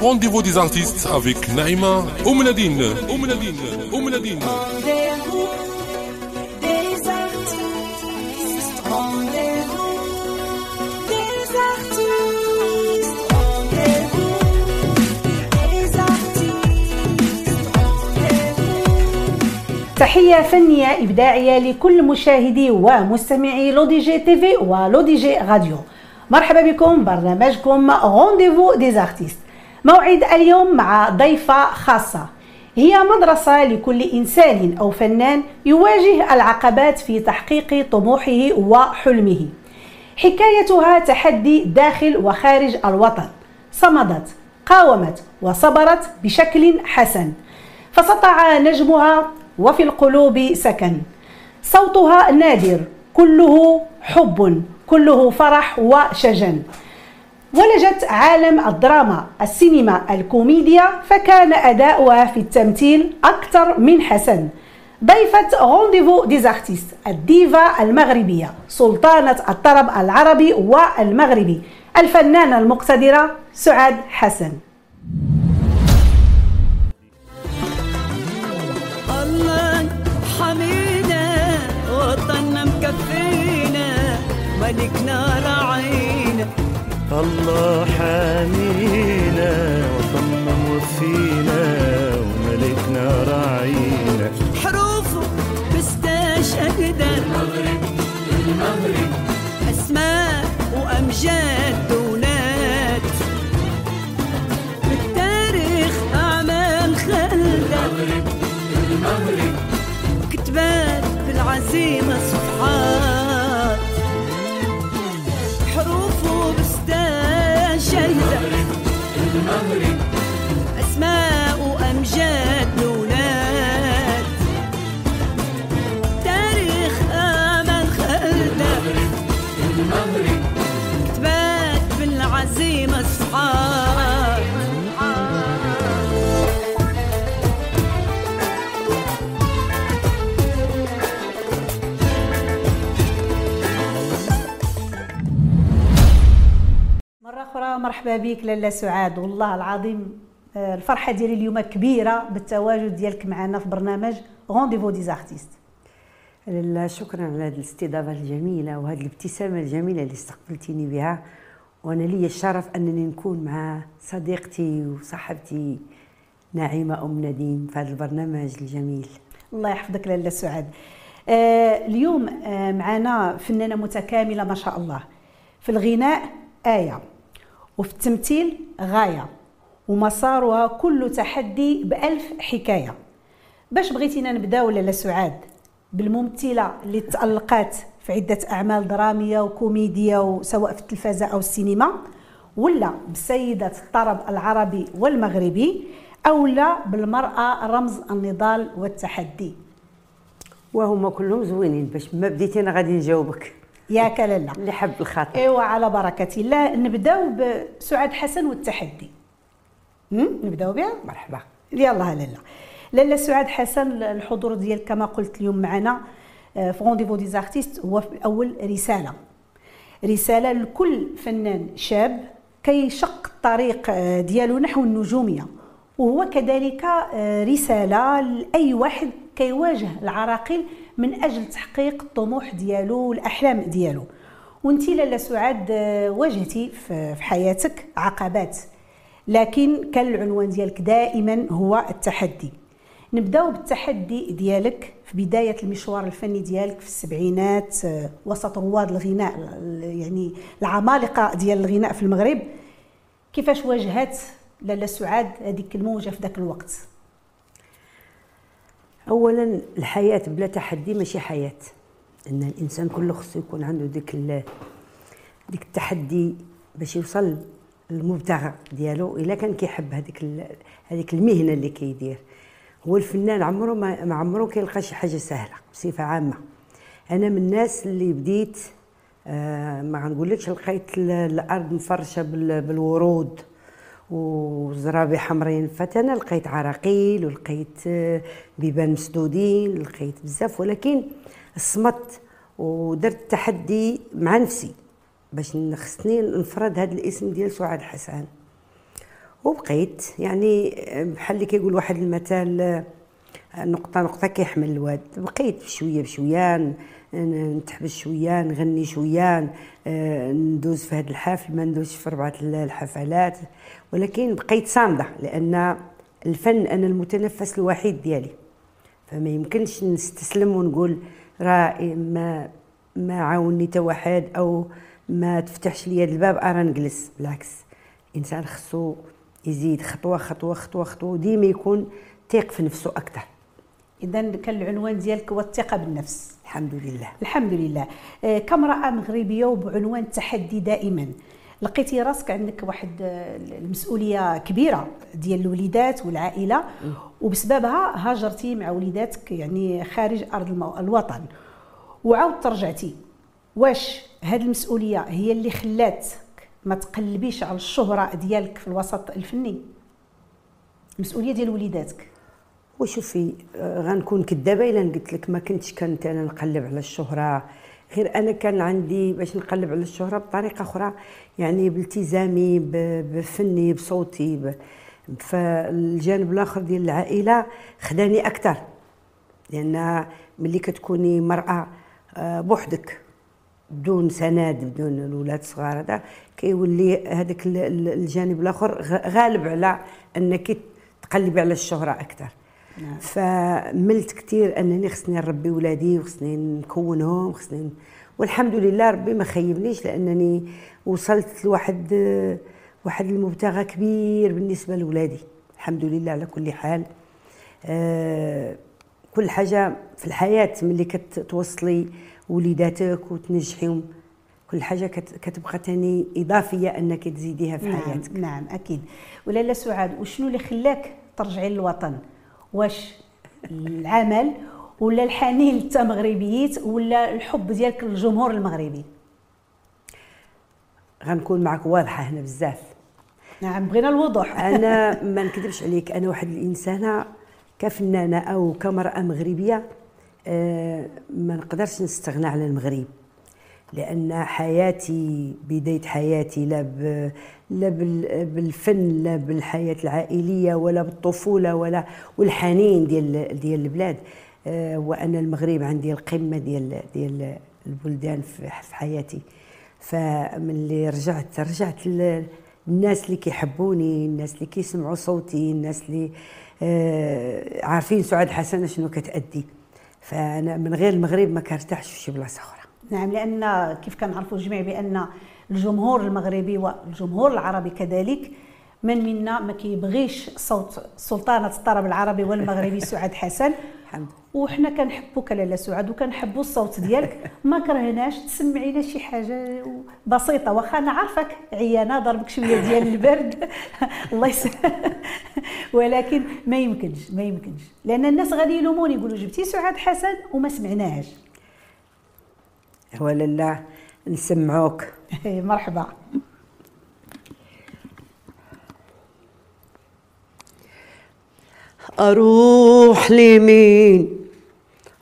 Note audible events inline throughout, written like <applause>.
Rendez-vous des artistes avec Naïma Oumnadine. Oumnadine. Oumnadine. تحية فنية إبداعية لكل مشاهدي ومستمعي L'ODJ TV و L'ODJ Radio مرحبا بكم برنامجكم rendez-vous des artistes موعد اليوم مع ضيفة خاصة. هي مدرسة لكل إنسان أو فنان يواجه العقبات في تحقيق طموحه وحلمه. حكايتها تحدي داخل وخارج الوطن. صمدت قاومت وصبرت بشكل حسن. فسطع نجمها وفي القلوب سكن. صوتها نادر كله حب كله فرح وشجن. ولجت عالم الدراما السينما الكوميديا فكان أداؤها في التمثيل أكثر من حسن. ضيفة rendez-vous des artistes الديفا المغربية سلطانة الطرب العربي والمغربي الفنانة المقتدرة سعاد حسن. الله حامينا مرة أخرى مرحبا بك لاله سعاد. والله العظيم آه، الفرحة ديالي اليوم كبيرة بالتواجد ديالك معنا في برنامج rendez-vous des artistes لا شكرا على هذه الاستضافة الجميلة وهذه الابتسامة الجميلة اللي استقبلتيني بها. وأنا لي الشرف انني نكون مع صديقتي وصاحبتي ناعمه أم نديم في هذا البرنامج الجميل. الله يحفظك لاله سعاد آه، اليوم آه، معنا فنانة متكاملة ما شاء الله. في الغناء آية. وفي التمثيل غاية. ومسارها كل تحدي بألف حكاية. باش بغيتينا نبداو لاله سعاد بالممثلة اللي تألقات في عدة أعمال درامية وكوميدية سواء في التلفزة أو السينما ولا بسيدة الطرب العربي والمغربي أو لا بالمرأة رمز النضال والتحدي. وهما كلهم زوينين باش ما بديتي أنا غادي نجاوبك. ياك لاله اللي حب الخاطر. إيوا على بركة الله. نبداو بسعاد حسن والتحدي؟ نبداو بها؟ مرحبا. يلا لاله لاله سعاد حسن الحضور ديالك كما قلت اليوم معنا. في Rendez-vous des artistes هو في الأول رسالة. رسالة لكل فنان شاب كيشق الطريق آه، ديالو نحو النجومية. وهو كذلك آه، رسالة لأي واحد كيواجه العراقيل من أجل تحقيق الطموح ديالو والأحلام ديالو. وانت لاله سعاد آه، واجهتي في حياتك عقبات. لكن كان العنوان ديالك دائما هو التحدي. نبدأو بالتحدي ديالك. في بداية المشوار الفني ديالك في السبعينات آه، وسط رواد الغناء ال- يعني العمالقة ديال الغناء في المغرب. كيفاش واجهت لاله سعاد هذيك الموجة في ذاك الوقت؟ اولا الحياة بلا تحدي ماشي حياة إن الإنسان كله خصو يكون عنده ديك ديك التحدي باش يوصل للمبتغى ديالو إلا كان كيحب هذيك هذيك المهنة اللي كيدير. هو الفنان عمره ما ما عمره كيلقى شي حاجة سهلة بصفة عامة. أنا من الناس اللي بديت آه ما غنقولكش لقيت ال- الأرض مفرشة بال- بالورود وزرابي حمرين. فانا لقيت عراقيل ولقيت آه، بيبان مسدودين لقيت بزاف. ولكن صمت ودرت تحدي مع نفسي باش خصني نفرض هذا الاسم ديال سعاد حسن وبقيت يعني بحال اللي كيقول واحد المثل آه، نقطة نقطة كيحمل الواد. بقيت شوية بشوية ن- نتحبس شوية نغني شوية ندوز في هذا الحفل ما ندوزش في ربعة ال- الحفلات. ولكن بقيت صامدة لأن الفن أنا المتنفس الوحيد ديالي. فما يمكنش نستسلم ونقول راه ما ما عاوني تا واحد أو ما تفتحش لي الباب أرا نجلس. بالعكس الانسان خصو يزيد خطوة خطوة خطوة خطوة ديما يكون تيق في نفسه أكثر. إذا كان العنوان ديالك هو الثقة بالنفس. الحمد لله. الحمد لله. آه، كامرأة مغربية وبعنوان التحدي دائما؟ لقيتي راسك عندك واحد آه، المسؤولية كبيرة ديال الوليدات والعائلة وبسببها هاجرتي مع وليداتك يعني خارج المو... الوطن. وعاود ترجعتي. واش هذه المسؤولية هي اللي خلاتك ما تقلبيش على الشهرة ديالك في الوسط الفني. المسؤولية ديال وليداتك. وشوفي آه، غنكون كدابة إلا قلت لك ما كنتش كنت أنا نقلب على الشهرة. غير أنا كان عندي باش نقلب على الشهرة بطريقة أخرى يعني بالتزامي بفني بصوتي فالجانب الآخر ديال العائلة خداني أكثر. لأن ملي كتكوني مرأة آه، بوحدك. بدون سند بدون الاولاد الصغار هذا كيولي هذاك ال- ال- الجانب الآخر غالب على أنك تقلبي على الشهرة أكثر. نعم. فملت كثير أنني خصني نربي ولادي وخصني نكونهم خصني والحمد لله ربي ما خيبنيش لأنني وصلت لواحد واحد المبتغى كبير بالنسبة لولادي. الحمد لله على كل حال. آه، كل حاجة في الحياة ملي كتوصلي وليداتك وتنجحيهم كل حاجة كت- كتبقى تاني إضافية أنك تزيديها في حياتك. نعم, نعم أكيد. ولاله سعاد وشنو اللي خلاك ترجعي للوطن؟ واش العمل ولا الحنين للتمغربيات ولا الحب ديالك للجمهور المغربي؟ غنكون معك واضحة هنا بزاف. نعم بغينا الوضوح. <laughs> أنا ما نكذبش عليك أنا واحد الإنسانة كفنانة أو كمرأة مغربية. ما نقدرش نستغنى على المغرب لأن حياتي بداية حياتي لا لا بال- بالفن لا بالحياة العائلية ولا بالطفولة ولا والحنين ديال ديال البلاد. آه، وأنا المغرب عندي القمة ديال ديال البلدان في حياتي. فمن اللي رجعت رجعت الناس اللي كيحبوني الناس اللي كيسمعوا صوتي الناس اللي آه، عارفين سعاد حسنه شنو كتأدي. فأنا من غير المغرب ما كارتاحش في شي بلاصة أخرى. نعم لأن كيف كنعرفوا الجميع بأن الجمهور المغربي والجمهور العربي كذلك من منا ما كيبغيش صوت سلطانة الطرب العربي والمغربي <laughs> سعاد حسن. الحمد. وحنا كنحبوك لاله سعاد وكنحبوا الصوت ديالك. <laughs> ما كرهناش تسمعينا شي حاجة بسيطة. واخا أنا عارفك عيانة ضربك شوية ديال البرد. <laughs> الله يسهل <laughs> ولكن ما يمكنش ما يمكنش. لأن الناس غادي يلوموني يقولوا جبتي سعاد حسن وما سمعناهاش. ولا لا نسمعوك. مرحبا. أروح لمين؟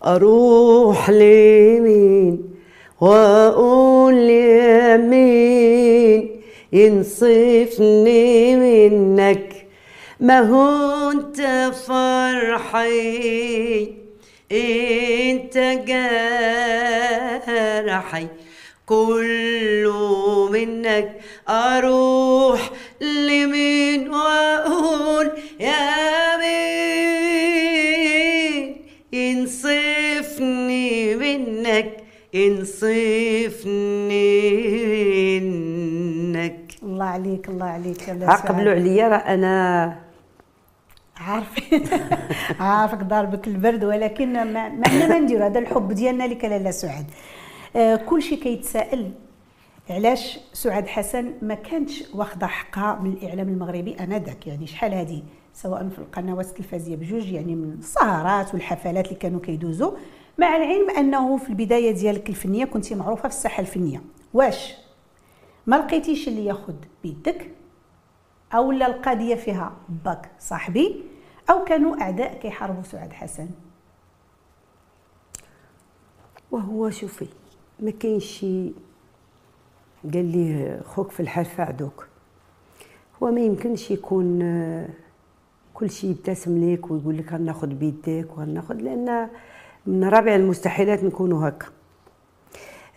أروح لمين؟ وأقول لمين؟ ينصفني منك. ما هو أنت فرحي؟ أنت جرحي كله منك. أروح لمين؟ ينصفني منك الله عليك الله عليك عقبلوا عليا راه أنا عارفين <laughs> عارفك ضاربك البرد ولكن ما, ما إحنا ما نديرو هذا الحب ديالنا لك لاله سعاد آه كل شيء كيتسائل علاش سعاد حسن ما كانتش واخدة حقها من الإعلام المغربي آنذاك؟ يعني شحال هذه سواء في القنوات التلفزيونيه بجوج يعني من السهرات والحفلات اللي كانوا كيدوزوا مع العلم أنه في البداية ديالك الفنية كنت معروفة في الساحة الفنية. واش؟ ما لقيتيش اللي ياخذ بيدك؟ أو لا القضية فيها باك صاحبي أو كانوا أعداء كيحاربوا سعاد حسن؟ وهو شوفي ما كاينش شي قال لي خوك في الحرفة عدوك هو ما يمكنش يكون آه، كل شيء يبتسم لك ويقول لك غناخذ بيديك وغناخذ لأن من رابع المستحيلات نكونوا هكا.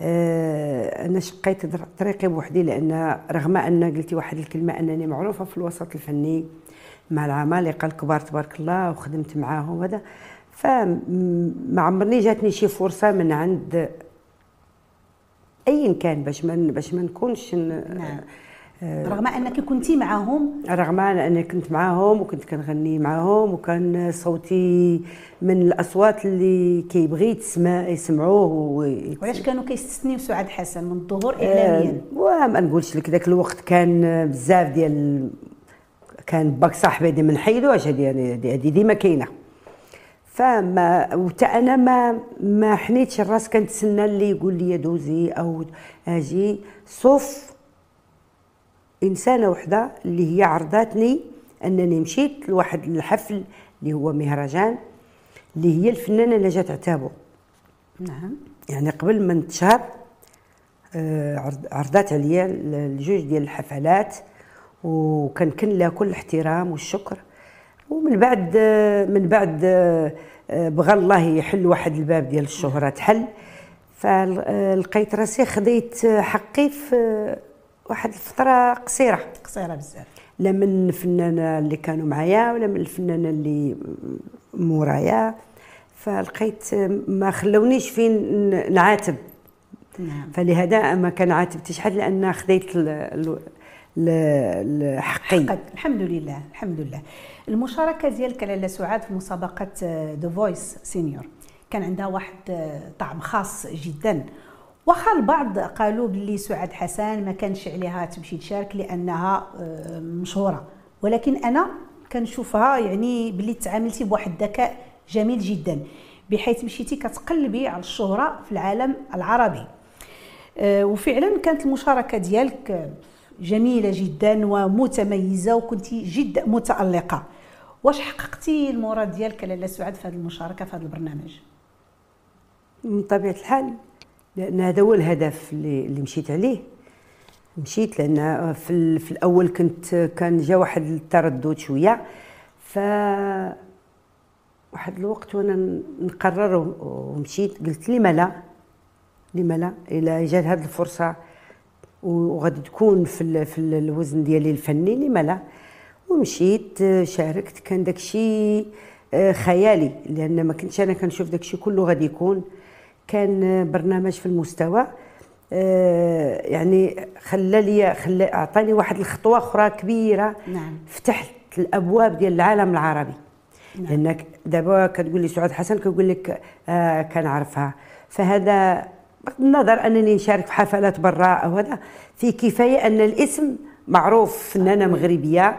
آه، أنا شقيت طريقي بوحدي لأن رغم أن قلتي واحد الكلمة أنني معروفة في الوسط الفني مع العمالقه الكبار تبارك الله وخدمت معاهم وهذا فما عمرني جاتني شي فرصة من عند ايا كان باش ما باش ما نكونش نعم. رغم أنك كنتي معهم رغم أنا كنت معاهم وكنت كنغني معاهم وكان صوتي من الأصوات اللي كيبغي تسمع يسمعوه وعلاش كانوا كيستثنيو سعاد حسن من الظهور آه، اعلاميا؟ وما نقولش لك ذاك الوقت كان بزاف ديال كان باك صاحبي ديما نحيدوهاش هذه هذه هذه ديما كاينة. فما وحتى أنا ما ما حنيتش الراس كنتسنى اللي يقول لي دوزي أو أجي. sauf إنسانة وحدة اللي هي عرضاتني أنني مشيت لواحد الحفل اللي هو مهرجان اللي هي الفنانة نجاة عتابو. نعم. يعني قبل ما نتشهر آه، عرض- عرضات عليا ل- الجوج ديال الحفلات وكنكن لها كل الاحترام والشكر. ومن بعد آه، من بعد آه، بغى الله يحل واحد الباب ديال الشهرة تحل. فلقيت راسي خديت حقي في واحد الفترة قصيرة. قصيرة بزاف. لا من الفنانة اللي كانوا معايا ولا من الفنانة اللي مورايا. فلقيت ما خلونيش فين نعاتب. نعم. فلهذا ما كان عاتبتش حد لأن خديت ال- ال- ال- حقي الحمد لله الحمد لله. المشاركة ديالك لاله سعاد في مسابقة The Voice Senior كان عندها واحد آه، طعم خاص جدا. واخا البعض قالوا باللي سعاد حسن ما كانش عليها تمشي تشارك لأنها آه، مشهورة. ولكن أنا كنشوفها يعني باللي تعاملتي بواحد الذكاء جميل جدا بحيث مشيتي كتقلبي على الشهرة في العالم العربي. آه، وفعلا كانت المشاركة ديالك جميلة جدا ومتميزة وكنتي جد متألقة. واش حققتي المراد ديالك لاله سعاد في هذه المشاركة في هذا البرنامج؟ من طبيعة الحال لأن هذا هو الهدف اللي, اللي مشيت عليه. مشيت لأن في, في الأول كنت كان جا واحد التردد شوية. ف واحد الوقت وأنا نقرر ومشيت قلت لي لا لما لا إلى جات هذه الفرصة وغادي تكون في في ال- الوزن ديالي الفني لما لا ومشيت شاركت. كان داكشي آه، خيالي لأن ما كنتش أنا كنشوف داكشي كله غادي يكون كان برنامج في المستوى. آه، يعني خلى لي خلى أعطاني واحد الخطوة أخرى كبيرة. نعم. فتحت الأبواب ديال العالم العربي. نعم. لأنك دابا كتقول لي سعاد حسن كنقول لك آه كنعرفها. فهذا بغض النظر أنني نشارك في حفلات برا أو هذا في كفاية أن الاسم معروف فنانة مغربية.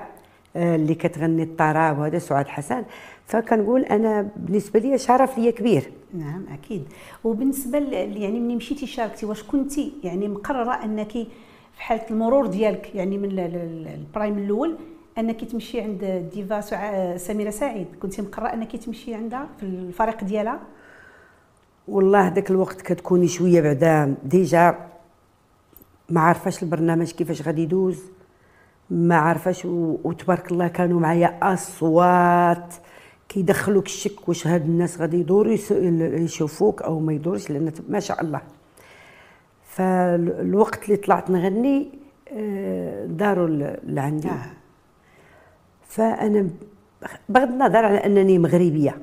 اللي كتغني الطراب وهذا سعاد حسن. فكنقول أنا بالنسبة لي شرف ليا كبير. نعم أكيد. وبالنسبة يعني ملي مشيتي شاركتي واش كنتي يعني مقررة أنك في حالة المرور ديالك يعني من ال- ال- البرايم الأول أنك تمشي عند الديفا سع- سميرة سعيد؟ كنتي مقررة أنك تمشي عندها في الفريق ديالها؟ والله ذاك الوقت كتكوني شوية بعدا déjà ما عارفاش البرنامج كيفاش غادي يدوز. ما عارفاش وتبارك الله كانوا معايا أصوات. كيدخلوك الشك واش هاد الناس غادي يدوروا يشوفوك أو ما يدورش لأن ما شاء الله. فالوقت اللي طلعت نغني آه، داروا ل- لعندي آه. فأنا بغض النظر على أنني مغربية.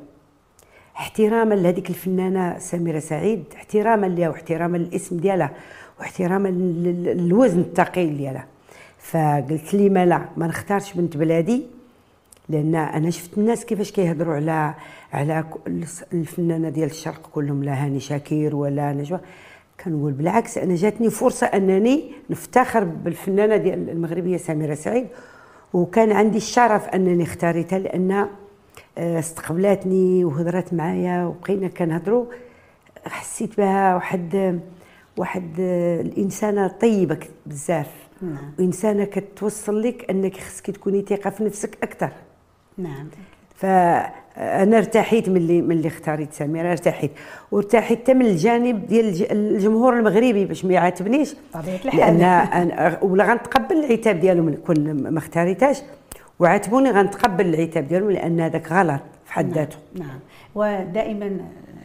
احتراما لهذيك الفنانة سميرة سعيد احتراما لها واحتراما للاسم ديالها واحتراما لل- للوزن الثقيل ديالها. فقلت لي ما لا ما نختارش بنت بلادي لأن أنا شفت الناس كيفاش كيهضروا على على الفنانة ديال الشرق كلهم لا هاني شاكير ولا نجوى. كنقول بالعكس أنا جاتني فرصة أنني نفتخر بالفنانة ديال المغربية سميرة سعيد وكان عندي الشرف أنني اختاريتها لأن آه، استقبلاتني وهضرات معايا وبقينا كنهضروا. حسيت بها واحد واحد آه، الإنسانة طيبة بزاف. نعم. وانسانه كتوصل لك أنك خصك تكوني ثقة في نفسك أكثر. نعم. فأنا ارتحيت من اللي من اللي اختاريت سميرة ارتحيت. وارتحيت حتى من الجانب ديال الج- الجمهور المغربي باش ما يعاتبنيش. الحال. لأن أنا- ولا غنتقبل العتاب ديالهم كون ما اختاريتهاش. وعاتبوني غنتقبل العتاب ديالهم لأن هذاك غلط في حد ذاته. نعم. ودائما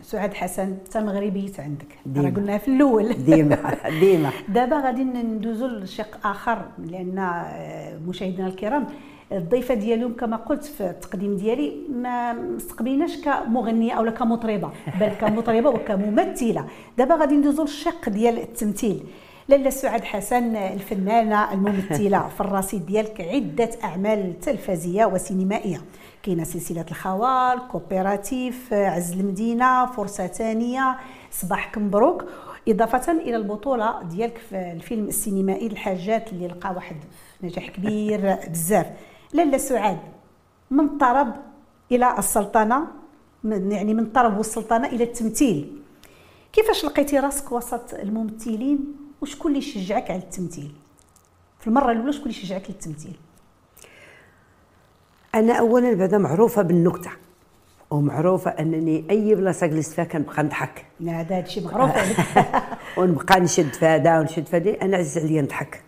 سعاد حسن انت مغربيت عندك. راه قلنا في الأول. <laughs> ديما ديما. دابا غادي ندوزو لشق آخر لأن آه، مشاهدينا الكرام الضيفة ديالهم كما قلت في التقديم ديالي ما مستقبليناش كمغنية أو كمطربة بل كمطربة <laughs> وكممثلة. دابا غادي ندوزو للشق ديال التمثيل. لاله سعاد حسن الفنانة الممثلة <laughs> في الرصيد ديالك عدة أعمال تلفزية وسينمائية. كاينة سلسلة الخوال كوبيراتيف عز المدينة فرصة ثانية صباحك مبروك إضافة إلى البطولة ديالك في الفيلم السينمائي الحاجات اللي لقى واحد نجاح كبير <laughs> بزاف. لاله سعاد من الطرب إلى السلطنة؟ من يعني من الطرب والسلطنة إلى التمثيل. كيفاش لقيتي راسك وسط الممثلين؟ وشكون اللي شجعك على التمثيل؟ في المرة الأولى شكون اللي شجعك للتمثيل؟ أنا اولا بعدا معروفة بالنكتة ومعروفة أنني أي بلاصة جلست فيها كنبقى نضحك. لا هذا الشيء معروف. <laughs> ونبقى نشد في هذا ونشد في هذا أنا عز عليا نضحك.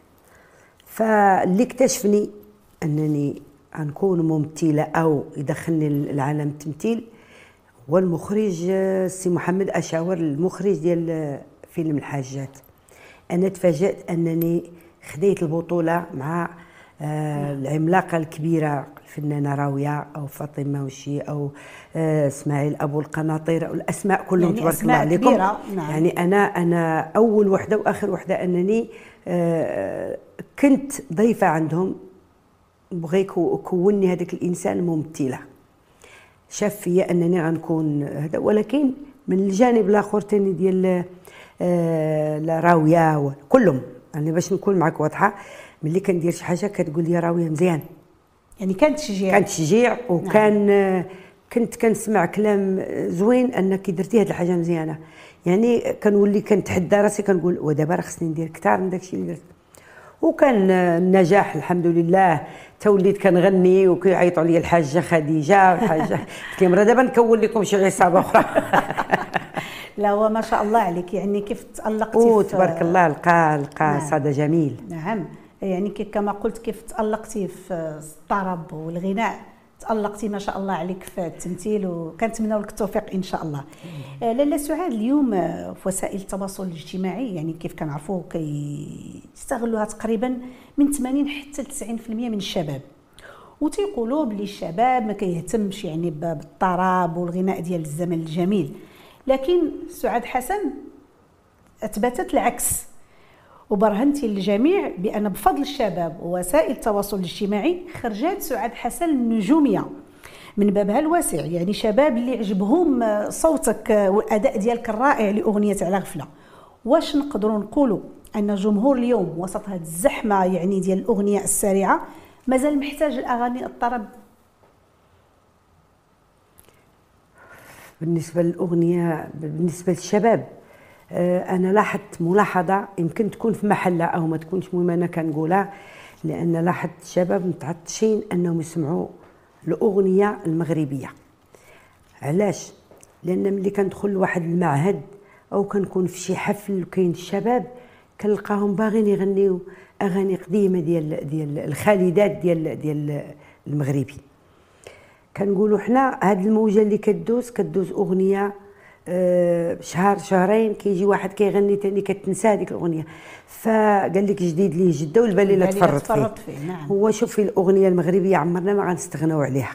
فاللي اكتشفني أنني غنكون ممثلة أو يدخلني لعالم التمثيل هو المخرج آه، سي محمد أشاور المخرج ديال آه، فيلم الحاجات. أنا تفاجأت أنني خديت البطولة مع آه، العملاقة الكبيرة الفنانة راوية أو فاطمة وشي أو آه، إسماعيل أبو القناطير الأسماء كلهم يعني تبارك الله عليكم. كبيرة، نعم. يعني أنا أنا أول وحدة وآخر وحدة أنني آه، كنت ضيفة عندهم. بغى كوني هذاك الإنسان ممثلة. شاف فيا أنني غنكون هذا ولكن من الجانب الآخر تاني ديال و- كلهم. يعني باش نكون معك واضحة ملي كندير شي حاجة كتقول لي راويه مزيان. يعني كان تشجيع. كان تشجيع وكان آه، كنت كنسمع كلام زوين انك درتي هذه الحاجة مزيانة. يعني كنولي كنتحدى راسي كنقول ودابا راه خصني ندير كثار من داكشي اللي درت. وكان النجاح الحمد لله توليت كنغني وكيعيطوا عليا الحاجة خديجة الحاجة <laughs> قلت لهم راه دابا نكون لكم شي عصابة أخرى. <laughs> لا هو ما شاء الله عليك. يعني كيف في- تبارك الله لقى لقى نعم. صدى جميل. نعم. يعني كما قلت كيف تألقتي في الطرب والغناء تألقتي ما شاء الله عليك في التمثيل وكنتمنى لك التوفيق إن شاء الله. آه، لاله سعاد اليوم آه، في وسائل التواصل الاجتماعي يعني كيف كنعرفوا كيستغلوها تقريبا من 80 حتى ل 90% من الشباب. وتيقولوا بلي الشباب ما كيهتمش يعني بالطرب والغناء ديال الزمن الجميل. لكن سعاد حسن أثبتت العكس وبرهنتي للجميع بأن بفضل الشباب ووسائل التواصل الاجتماعي خرجت سعاد حسن النجومية. من بابها الواسع يعني شباب اللي عجبهم صوتك والأداء ديالك الرائع لأغنية على غفلة. واش نقدروا نقولوا أن الجمهور اليوم وسط هذه الزحمة يعني ديال الأغنية السريعة مازال محتاج الاغاني الطرب؟ بالنسبة للأغنية بالنسبة للشباب أنا لاحظت ملاحظة يمكن تكون في محلها أو ما تكونش مهمة أنا كنقولها لأن لاحظت الشباب متعطشين أنهم يسمعوا الأغنية المغربية. علاش؟ لأن ملي كندخل لواحد المعهد أو كنكون في شي حفل وكاين الشباب كنلقاهم باغيين يغنيو أغاني قديمة ديال ديال الخالدات ديال ديال المغربي. كنقولوا حنا هاد الموجة اللي كدوز كدوز أغنية آه، شهر شهرين كيجي واحد كيغني تاني كتنسى هذيك الأغنية. فقال لك جديد ليه جدة والبالي لا البالي لا تفرط فيه, فيه، نعم. هو شوفي الأغنية المغربية عمرنا ما غنستغناو عليها.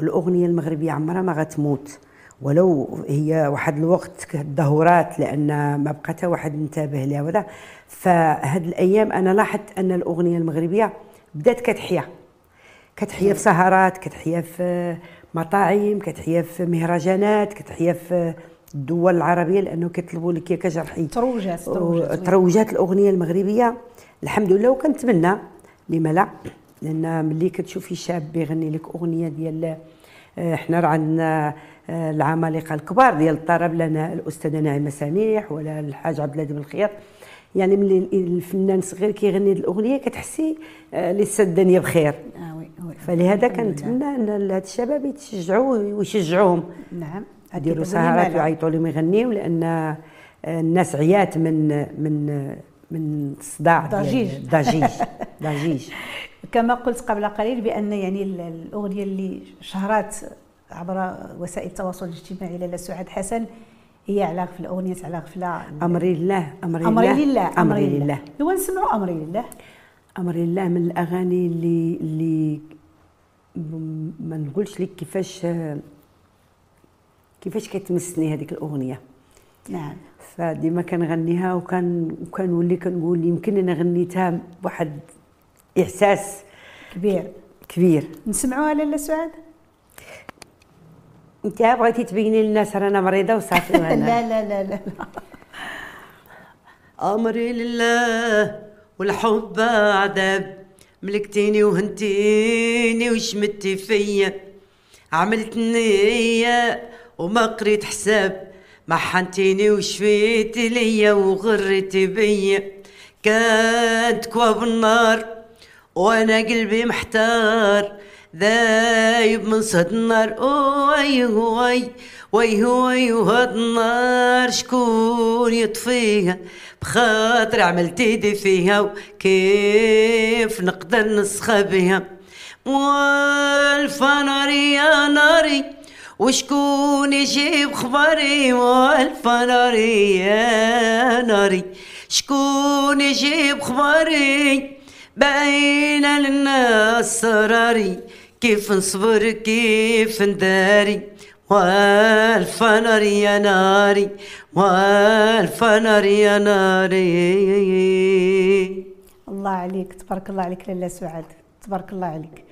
والأغنية المغربية عمرها ما غتموت. ولو هي واحد الوقت الدهورات لأن ما بقى حتى واحد انتبه لها وذا. فهاد الأيام أنا لاحظت أن الأغنية المغربية بدات كتحيا. كتحيا في سهرات كتحيا في مطاعم كتحيا في مهرجانات كتحيا في الدول العربية لأنه كيطلبوا لك يا كجرحي. تروجات تروجات تروجات الأغنية المغربية الحمد لله وكنتمنى لما لا لأن ملي كتشوفي شاب بيغني لك أغنية ديال آه، إحنا راه عندنا آه، العمالقة الكبار ديال الطرب لنا الأستاذة نعيمه سميح ولا الحاج عبد الهادي بن الخياط يعني من الفنان صغير كيغني الأغنية كتحسي آه، لسه الدنيا بخير. آه وي وي. فلهذا. كنتمنى إن هاد الشباب يتشجعوا ويشجعوهم. نعم. يديروا سهرات؟ ويعيطوا لهم يغنيوا لأن آه، الناس عيات من من من الصداع ضجيج. ضجيج ضجيج <laughs> كما قلت قبل قليل بأن يعني ال- الأغنية اللي شهرت عبر وسائل التواصل الاجتماعي لاله سعاد حسن هي على غفلة أغنية على غفلة. امري لله امري امري لله امري لله. هو نسمعوا امري لله. امري لله من الأغاني اللي اللي ما نقولش لك كيفاش كيفاش كتمسني هذيك الأغنية؟ نعم. فديما كنغنيها وكان وكنولي كنقول يمكن أنا غنيتها بواحد إحساس كبير. كبير. نسمعوها لاله سعاد انت بغيتي تبيني للناس رانا مريضة وصافي <laughs> لا لا لا لا, لا. <laughs> أمري لله والحب عذاب ملكتيني وهنتيني وشمتي فيا. عملت نية وما قريت حساب. ما حنتيني وشفيت ليا وغرتي بيا. كانت كواب النار وأنا قلبي محتار. ذايب من صهد النار. وي وي وي وي وهاد النار شكون يطفيها؟ بخاطر عملت ايدي فيها وكيف نقدر نسخى بها؟ والفناري يا ناري وشكون يجيب خبري والفناري؟ يا ناري. شكون يجيب خبري باينة للناس سراري كيف نصبر كيف نداري؟ والفنار يا ناري والفنار يا ناري. الله عليك. تبارك الله عليك لاله سعاد تبارك الله عليك.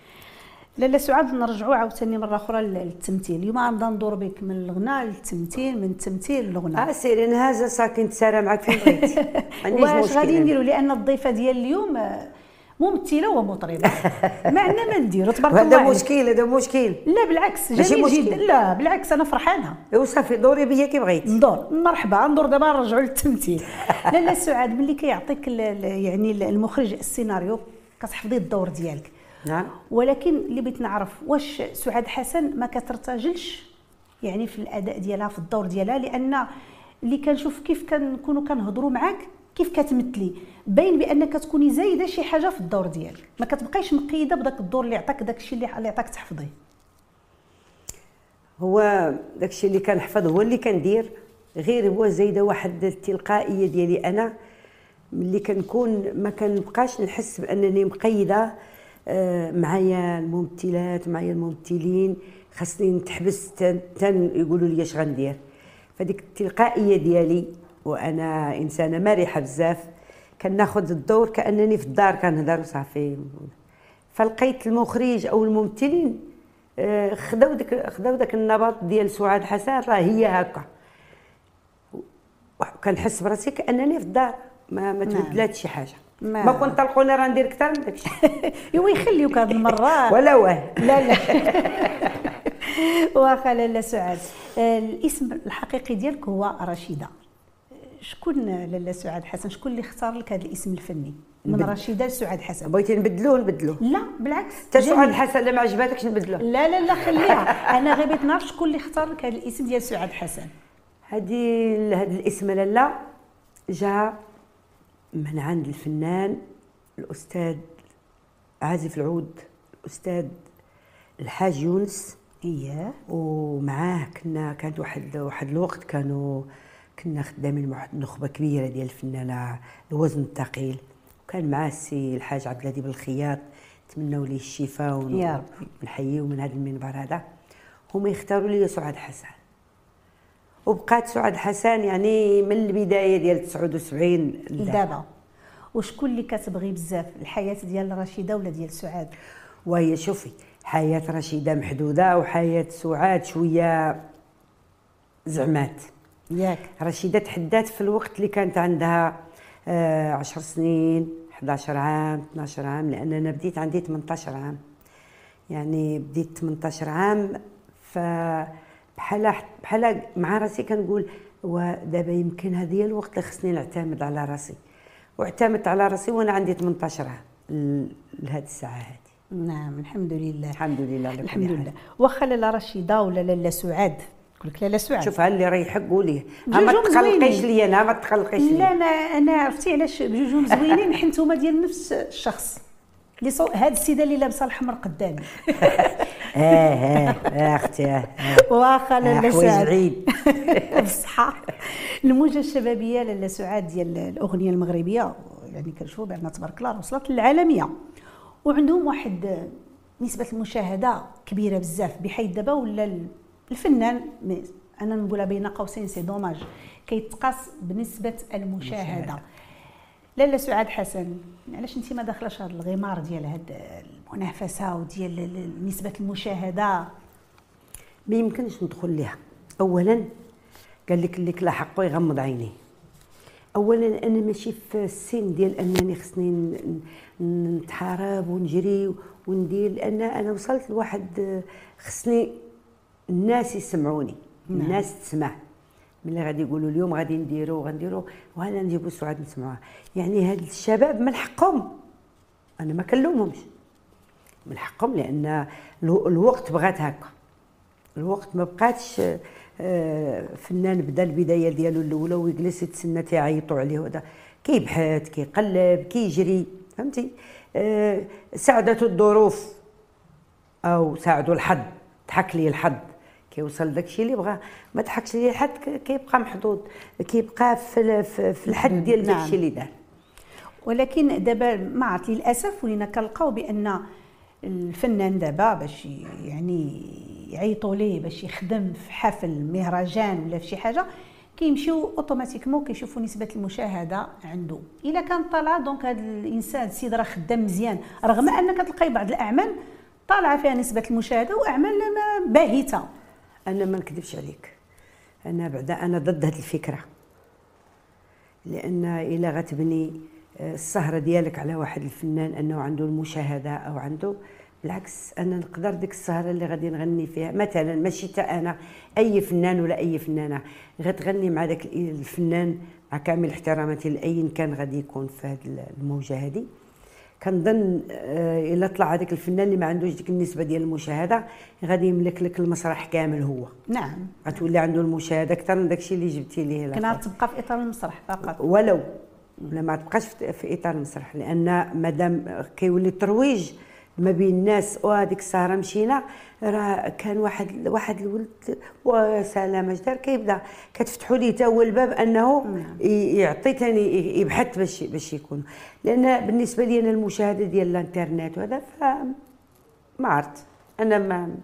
لاله سعاد نرجعوا عاوتاني مرة أخرى للتمثيل. اليوم غنبدا ندور بك من الغناء للتمثيل من التمثيل للغناء. آه سيري أنا هازه ساكن ساره معك فين بغيتي <laughs> واش غادي. نديروا لأن الضيفة ديال اليوم آه، ممثلة ومطربة. <laughs> ما عندنا ما نديروا تبارك الله عليك. مشكل هذا مشكل. لا بالعكس جميل. جدا. لا بالعكس أنا فرحانة. وصافي دوري بيا كي بغيتي ندور مرحبا ندور دابا نرجعوا للتمثيل. لاله سعاد ملي كيعطيك يعني المخرج السيناريو كتحفظي الدور ديالك. نعم. ولكن اللي بغيت نعرف واش سعاد حسن ما كترتجلش يعني في الأداء ديالها في الدور ديالها لأن اللي كنشوف كيف كنكونوا كنهضروا معاك كيف كتمثلي باين بأنك كتكوني زايدة شي حاجة في الدور ديالك. ما كتبقايش مقيدة بداك الدور اللي عطاك داك الشيء اللي عطاك تحفظيه هو داكشي اللي كنحفظ هو اللي كندير غير هو زايدة واحد التلقائية ديالي أنا ملي كنكون ما كنبقاش نحس بأنني مقيدة معايا الممثلات معايا الممثلين. خاصني نتحبس تن, يقولوا لي اش غندير. فديك التلقائية ديالي وأنا إنسانة مرحة بزاف كناخذ الدور كأنني في الدار كنهضر وصافي. فلقيت المخرج أو الممثلين آه، خداو داك خداو داك النبط ديال سعاد حسن راه هي هكا. وكنحس براسي كأنني في الدار ما ما نعم. تبدلات شي حاجة. ما- ما, كنت طلقوني راه ندير أكثر من داكشي. <laughs> ايوا يخليوك هذه المرة. <laughs> ولا واه. <laughs> لا لا. واخا لاله سعاد آه، الاسم الحقيقي ديالك هو رشيدة. شكون لاله سعاد حسن؟ شكون اللي اختار لك هذا الاسم الفني؟ من رشيدة لسعاد حسن. بغيتي نبدلوه نبدلوه. لا بالعكس. حتى سعاد جميل. الحسن لا ما عجباتكش نبدلوه. لا لا لا خليها. أنا غير بغيت نعرف شكون اللي اختار لك هذا الاسم ديال سعاد حسن. هذه هذا الاسم لالا جاء من عند الفنان الأستاذ عازف العود الأستاذ الحاج يونس. اييه ومعاه كنا كانت واحد واحد الوقت كانوا كنا خدامين مع واحد النخبة كبيرة ديال الفنانة الوزن الثقيل. وكان معاه السي الحاج عبد الهادي بالخياط تمنوا ليه الشفاء. ونحييه من هذا المنبر هذا. هما يختاروا لي سعاد حسن. وبقات سعاد حسن يعني من البداية ديال 79 لدابا. وشكون اللي كتبغي بزاف الحياة ديال رشيدة ولا ديال سعاد؟ وهي شوفي حياة رشيدة محدودة وحياة سعاد شوية زعمات. ياك. رشيدة تحدات في الوقت اللي كانت عندها آه، عشر سنين 11 عام 12 عام لأن أنا بديت عندي 18 عام. يعني بديت 18 عام ف بحال بحال مع راسي كنقول ودابا يمكن هذا هي الوقت اللي خصني نعتمد على راسي. واعتمدت على راسي وأنا عندي 18 عام ل- لهذه الساعة هذه نعم الحمد لله. الحمد لله الحمد. لله. واخا لاله رشيدة ولا لاله سعاد؟ يقول لك لاله سعاد. شوف اللي ريحك قوليه ما تقلقيش. ليا أنا ما تقلقيش لا ليا. أنا أنا عرفتي علاش بجوجهم زوينين حيت هما ديال نفس الشخص. اللي صو... هاد السيدة اللي لابسة الحمر قدامي. <laughs> آه آه آه، أختي آه آه. واخا لاله حوايج سعاد عيد <laughs> بالصحة الموجة الشبابية لاله سعاد ديال الأغنية المغربية يعني كنشوفوا بأنها تبارك الله وصلت للعالمية. وعندهم واحد نسبة المشاهدة كبيرة بزاف بحيث دابا ولا ال- الفنان أنا نقولها بين قوسين سي دوماج كيتقاس بنسبة المشاهدة. لاله سعاد حسن. علاش انت ما داخلاش هذا الغمار ديال هاد المنافسة وديال ال- ال- نسبة المشاهدة؟ ما يمكنش ندخل ليها. اولا قال لك اللي كلا حقه يغمض عينيه. اولا أنا ماشي في السن ديال أنني خصني نتحارب ونجري وندير لأن أنا وصلت لواحد خصني الناس يسمعوني. الناس تسمع. ملي غادي يقولوا اليوم غادي نديروا غنديروا وهنا نجيبوا سعاد نسمعوها. يعني هاد الشباب من حقهم. أنا ما كلمهمش. من حقهم لأن الو- الوقت بغات هكا. الوقت ما بقاتش آه، فنان بدأ البداية ديالو الأولى ويجلس يتسنى تيعيطوا عليه وهذا. كيبحث كيقلب كيجري. فهمتي؟ آه، ساعدته الظروف. أو ساعدوا الحظ. ضحك لي الحظ. كيوصل داكشي اللي بغا. ما ضحكش ليه ك- كيبقى محظوظ كيبقى في في الحد ديال نعم. داكشي اللي دار. ولكن دابا ما عرفت للأسف ولينا كنلقاو بأن الفنان دابا باش يعني يعيطوا ليه باش يخدم في حفل مهرجان ولا في شي حاجة كيمشيو automatiquement كيشوفوا نسبة المشاهدة عنده إلا كان طالع donc هذا الإنسان السيد راه خدام مزيان رغم ان كتلقاي بعض الأعمال طالعة فيها نسبة المشاهدة وأعمال ما باهتة. أنا ما نكذبش عليك. أنا بعدا أنا ضد هذه الفكرة. لأن إلا غتبني آه، السهرة ديالك على واحد الفنان أنه عنده المشاهدة أو عنده بالعكس أنا نقدر ديك السهرة اللي غادي نغني فيها. مثلا ماشي تا أنا أي فنان ولا أي فنانة غتغني مع داك الفنان مع كامل احتراماتي لأي كان غادي يكون في هذه الموجة هذه. كنظن آه، إلا طلع هذاك الفنان اللي ما عندوش ديك النسبة ديال المشاهدة غادي يملك لك المسرح كامل هو. نعم. غتولي عنده المشاهدة أكثر من داكشي اللي جبتي ليه الآخر. تبقى في إطار المسرح فقط. ولو. لا ما تبقاش في- في إطار المسرح لأن مادام كيولي الترويج ما بين الناس وهذيك السهرة مشينا راه كان واحد واحد الولد وسلام اش دار كيبدا كتفتحوا ليه تا هو الباب أنه ي- يعطي ثاني يبحث باش باش يكون لأن بالنسبة لي أنا المشاهدة ديال الإنترنت وهذا ف ما عرفت. أنا ما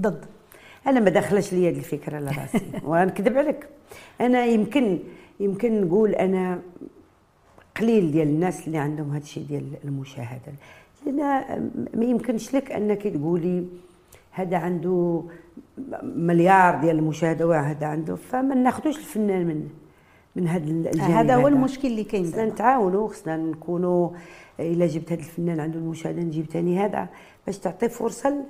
ضد. أنا ما داخلاش ليا هذه الفكرة لراسي <laughs> ونكذب عليك. أنا يمكن يمكن نقول أنا قليل ديال الناس اللي عندهم هذا الشيء ديال المشاهدة. لأن ما يمكنش لك أنك تقولي هذا عنده مليار ديال المشاهدة وهذا عنده فما ناخذوش الفنان من من هذا الجانب هذا هو المشكل اللي كاين خصنا. نتعاونوا خصنا نكونوا إلا جبت هذا الفنان عنده المشاهدة نجيب ثاني هذا باش تعطي فرصة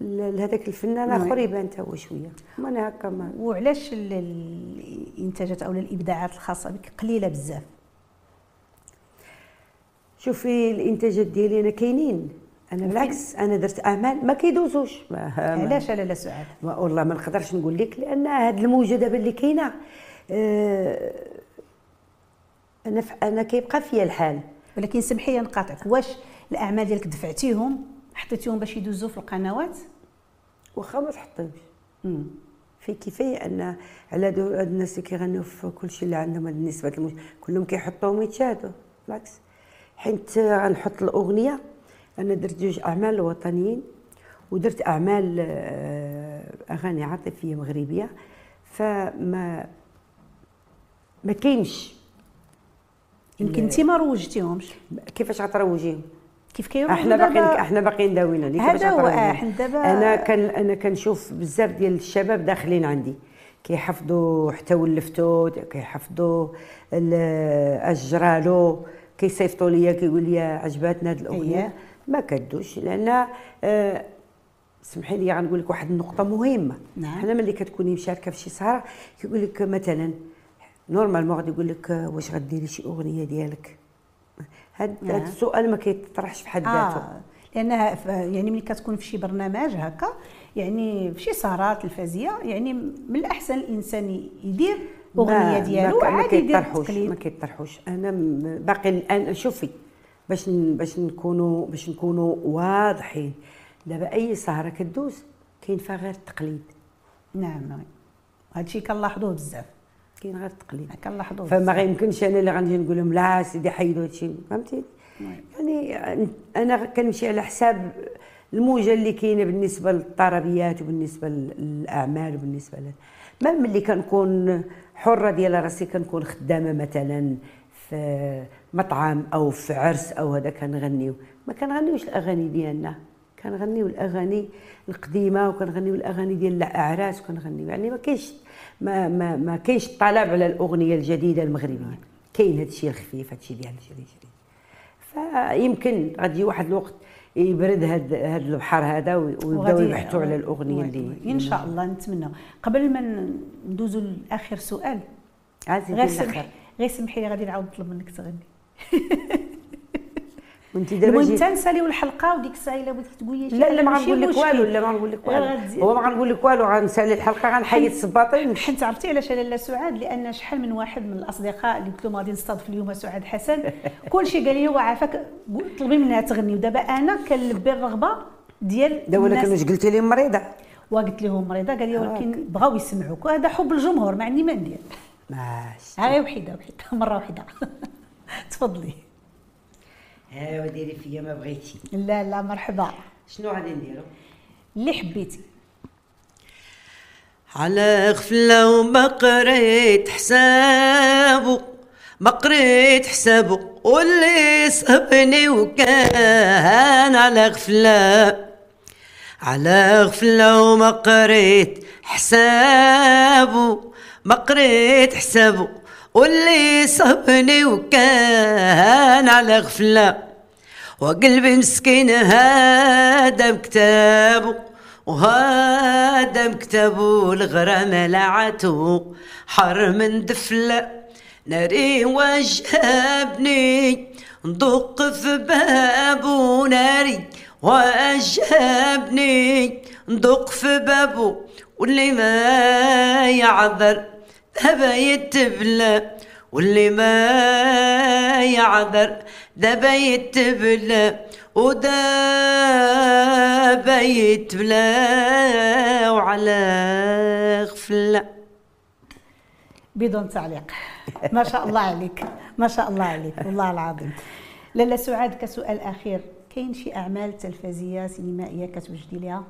لهذاك الفنان اخر يبان حتى هو شوية. ما أنا هكا ما وعلاش ال- الإنتاجات أو الإبداعات الخاصة بك قليلة بزاف؟ شوفي الانتاجات ديالي أنا كاينين. أنا بالعكس أنا درت أعمال ما كيدوزوش. علاش؟ لاله سعاد والله ما نقدرش نقول لك لأن هاد الموجه دابا اللي كاينة آه، أنا أنا كيبقى فيا الحال. ولكن سمحي لي نقاطعك. واش الأعمال ديالك دفعتيهم حطيتيهم باش يدوزوا في القنوات؟ واخا ما تحطيوش في كفايه أن على هاد الناس اللي كيغنيو في كل شيء اللي عندهم هاد النسبة. كلهم كيحطوهم يتشاهدوا. بالعكس. حيت غنحط الأغنية. أنا درت جوج أعمال وطنيين ودرت أعمال آه، أغاني عاطفية مغربية. فما ما كاينش. يمكن انت ما روجتيهمش؟ كيفاش غتروجيهم؟ كيف كيروجوا؟ أحنا باقيين؟ أحنا باقيين داوينا. هذا هو،. إحنا دابا- أنا كان أنا كنشوف بزاف ديال الشباب داخلين عندي. كيحفظوا حتى ولفتو كيحفظوا ال- أجرالو. كيصيفطوا ليا كيقول لي عجباتنا هذه الأغنية أييه. ما كدوش لأن آه، سمحي لي غنقول لك واحد النقطة مهمة نعم. حنا ملي كتكوني مشاركة في شي سهرة كيقول لك مثلا normalement غادي يقول لك آه، واش غديري شي أغنية ديالك هذا آه. السؤال ما كيطرحش في حد ذاته آه لانها يعني ملي كتكون في شي برنامج هكا يعني في شي سهرات تلفزيه يعني من الأحسن الإنسان يدير أغنية ديالو ما, ما عادي يدير كيطرحوش ما كيطرحوش. أنا باقي الان شوفي باش باش نكونوا باش نكونوا واضحين. دابا أي سهرة كدوز كاين فيها غير التقليد. نعم هادشي كنلاحظوه بزاف. كاين غير التقليد. كنلاحظوه فما. غيمكنش أنا اللي غنجي نقول لهم لا سيدي حيدوا هادشي فهمتي؟ يعني أنا كنمشي على حساب الموجة اللي كاينة بالنسبة للطربيات وبالنسبة للأعمال وبالنسبة ل ما ملي كنكون حرة ديال راسي كنكون خدامة مثلا في مطعم أو في عرس أو هذا كنغنيو. ما كنغنيوش الأغاني ديالنا. كنغنيو الأغاني القديمة وكنغنيو الأغاني ديال الأعراس وكنغنيو. يعني ما كاينش ما ما ما كاينش طلب على الأغنية الجديدة المغربية. كاين هذا الشيء الخفيف هذا الشيء ديال الجري جري فيمكن غادي واحد الوقت يبرد هاد هاد البحر هذا ويبداو يبحثوا على الأغنية اللي. إن شاء الله نتمنى. قبل ما ن- ندوزو لآخر سؤال عزيزي غير الآخر سمح غير سمحي لي غادي نعاود نطلب منك تغني. <laughs> وانت دابا المهم تنساليو الحلقة وديك الساعة إلا بغيتي تقولي لا لا ما غنقول لك. والو لا ما غنقول لك والو. هو ما غنقول لك والو غنسالي الحلقة غنحيد الصباطين حيت عرفتي علاش أنا لا سعاد؟ لأن شحال من واحد من الأصدقاء اللي قلت لهم غادي نستضيف اليوم سعاد حسن <laughs> كل شيء قال لي هو عافاك طلبي منها تغني. ودابا أنا كنلبي الرغبة ديال دا ولكن. واش قلتي لي مريضة؟ وقلت لهم مريضة قال لي ولكن بغاو يسمعوك. وهذا حب الجمهور ما عندي ما ندير. ماشي. ها غير وحده وحده مرة وحده <laughs> تفضلي. ها ديري فيا ما بغيتي. لا لا مرحبا. شنو غادي نديرو؟ اللي حبيتي. على غفلة وما قريت حسابه ما قريت حسابه واللي صابني وكان على غفلة. على غفلة وما قريت حسابه ما قريت حسابه واللي صابني وكان على غفلة وقلبي مسكين هذا بكتابه وهذا بكتابه الغرام لعته حر من دفلة ناري وجابني ندق في بابه ناري وجابني ندق في بابه واللي ما يعذر. دابا يتبلى واللي ما يعذر دابا يتبلى ودابا يتبلى وعلى غفلة. بدون تعليق. ما شاء الله عليك. ما شاء الله عليك. والله العظيم. لالا سعاد كسؤال أخير. كاين شي أعمال تلفزيونيه سينمائية كتوجدي ليها؟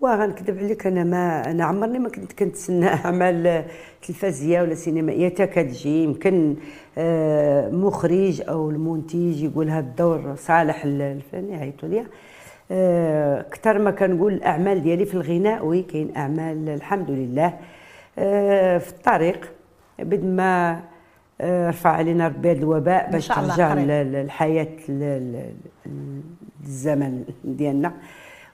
وغنكذب عليك أنا ما أنا عمرني ما كنت كنتسنى اعمال تلفزيونيه ولا سينمائيه حتى كتجي يمكن آه، مخرج أو المنتج يقول هذا الدور صالح للفن يعيطوا آه، أكثر ما كنقول الاعمال ديالي في الغناء وي كاين اعمال الحمد لله آه، في الطريق بد ما آه، رفع علينا ربي هذا الوباء باش ترجع الحياة للزمن ديالنا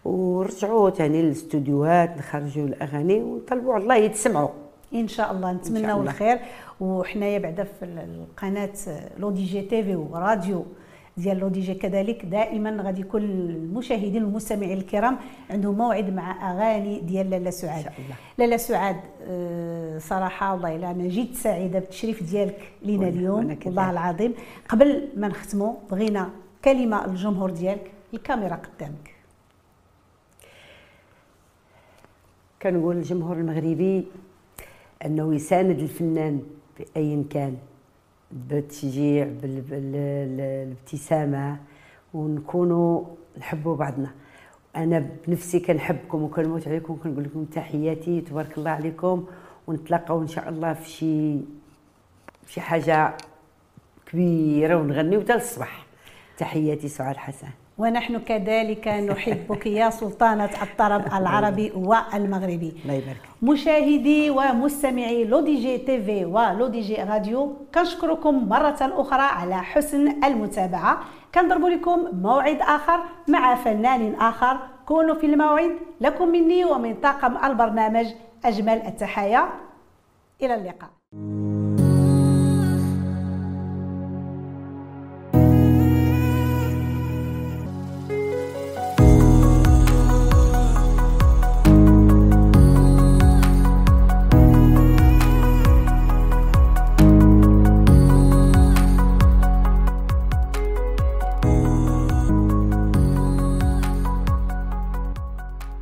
ورجعوا ثاني للاستوديوهات نخرجوا الأغاني ونطلبوا على الله يتسمعوا إن شاء الله نتمناو الله. الخير. وحنايا بعدا في ال- القناة L'ODJ TV وراديو ديال L'ODJ كذلك. دائما غادي يكون المشاهدين والمستمعين الكرام عندهم موعد مع أغاني ديال لاله سعاد. شاء الله. لاله سعاد آه، صراحة والله إلا أنا جيت سعيدة بالتشريف ديالك لينا اليوم. والله العظيم قبل ما نختموا بغينا كلمة للجمهور ديالك. الكاميرا قدامك. كنقول للجمهور المغربي أنه يساند الفنان بايا كان بالتشجيع بال- بال- الابتسامة ونكونوا نحبوا بعضنا. أنا بنفسي كنحبكم وكنموت عليكم كنقول لكم تحياتي تبارك الله عليكم ونتلاقاو إن شاء الله في شي شي حاجة كبيرة ونغنيو حتى للصباح. تحياتي سعاد حسن. ونحن كذلك نحبك يا سلطانة الطرب العربي والمغربي. الله يبارك. مشاهدي ومستمعي لو دي جي تي في ولو دي جي راديو كنشكركم مرة أخرى على حسن المتابعة. كنضرب لكم موعد آخر مع فنان آخر. كونوا في الموعد. لكم مني ومن طاقم البرنامج أجمل التحايا. إلى اللقاء.